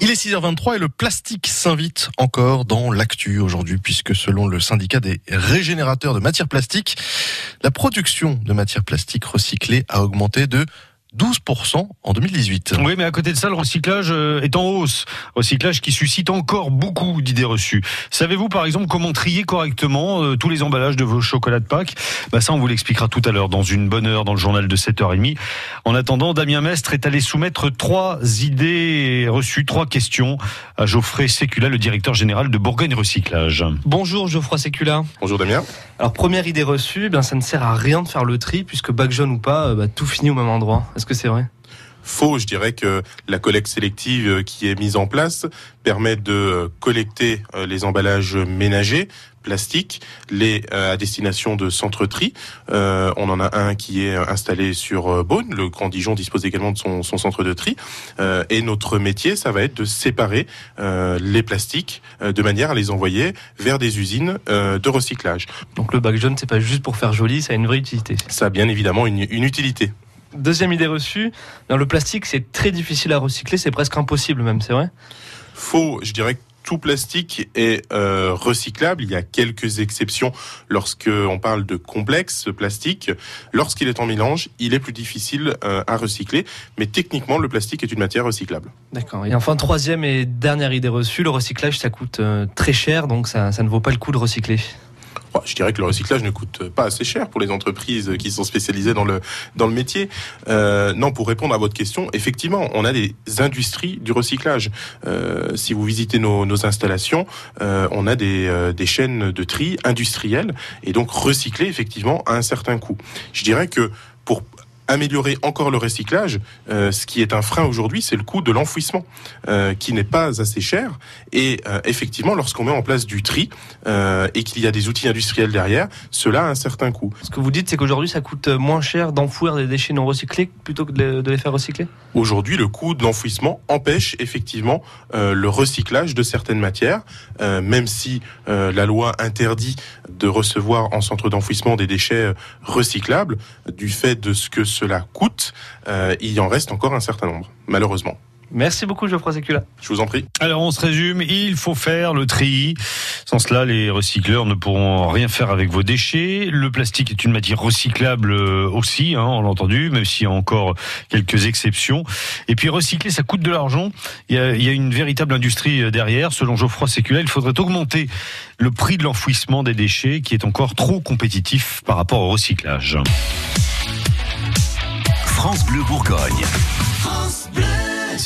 Il est 6h23 et le plastique s'invite encore dans l'actu aujourd'hui puisque selon le syndicat des régénérateurs de matières plastiques, la production de matières plastiques recyclées a augmenté de 12% en 2018. Oui, mais à côté de ça, le recyclage euh, est en hausse. Recyclage qui suscite encore beaucoup d'idées reçues. Savez-vous, par exemple, comment trier correctement euh, tous les emballages de vos chocolats de Pâques? Bah, Ça, on vous l'expliquera tout à l'heure, dans une bonne heure, dans le journal de 7h30. En attendant, Damien Mestre est allé soumettre trois idées reçues, trois questions à Geoffrey Sécula, le directeur général de Bourgogne Recyclage. Bonjour Geoffroy Sécula. Bonjour Damien. Alors première idée reçue, eh bien ça ne sert à rien de faire le tri puisque bac jaune ou pas, euh, bah, tout finit au même endroit. Est-ce que c'est vrai? Faux, je dirais que la collecte sélective euh, qui est mise en place permet de euh, collecter les emballages ménagers plastiques, les à destination de centres tri. on en a un qui est installé sur Beaune. Le Grand Dijon dispose également de son, son centre de tri. et notre métier, ça va être de séparer les plastiques de manière à les envoyer vers des usines de recyclage. Donc le bac jaune, c'est pas juste pour faire joli, ça a une vraie utilité. Ça a bien évidemment une, une utilité. Deuxième idée reçue, dans le plastique, c'est très difficile à recycler, c'est presque impossible même, c'est vrai Faux, je dirais que tout plastique est euh, recyclable. Il y a quelques exceptions lorsque on parle de complexe plastique. Lorsqu'il est en mélange, il est plus difficile euh, à recycler, mais techniquement, le plastique est une matière recyclable. D'accord. Et enfin, troisième et dernière idée reçue, le recyclage, ça coûte euh, très cher, donc ça, ça ne vaut pas le coup de recycler. Je dirais que le recyclage ne coûte pas assez cher pour les entreprises qui sont spécialisées dans le dans le métier. Euh, non, pour répondre à votre question, effectivement, on a des industries du recyclage. Euh, si vous visitez nos, nos installations, euh, on a des, des chaînes de tri industrielles et donc recycler effectivement à un certain coût. Je dirais que pour améliorer encore le recyclage, euh, ce qui est un frein aujourd'hui, c'est le coût de l'enfouissement, euh, qui n'est pas assez cher. Et euh, effectivement, lorsqu'on met en place du tri et qu'il y a des outils industriels derrière, cela a un certain coût. Ce que vous dites, c'est qu'aujourd'hui, ça coûte moins cher d'enfouir des déchets non recyclés plutôt que de, les faire recycler? Aujourd'hui, le coût de l'enfouissement empêche effectivement le recyclage de certaines matières, même si la loi interdit de recevoir en centre d'enfouissement des déchets recyclables, du fait de ce que cela coûte, euh, il y en reste encore un certain nombre, malheureusement. Merci beaucoup Geoffroy Sécula. Je vous en prie. Alors on se résume, il faut faire le tri. Sans cela, les recycleurs ne pourront rien faire avec vos déchets. Le plastique est une matière recyclable euh, aussi, hein, on l'a entendu, même s'il y a encore quelques exceptions. Et puis recycler, ça coûte de l'argent. Il, il, y a une véritable industrie euh, derrière. Selon Geoffroy Sécula, il faudrait augmenter le prix de l'enfouissement des déchets qui est encore trop compétitif par rapport au recyclage. France Bleu Bourgogne.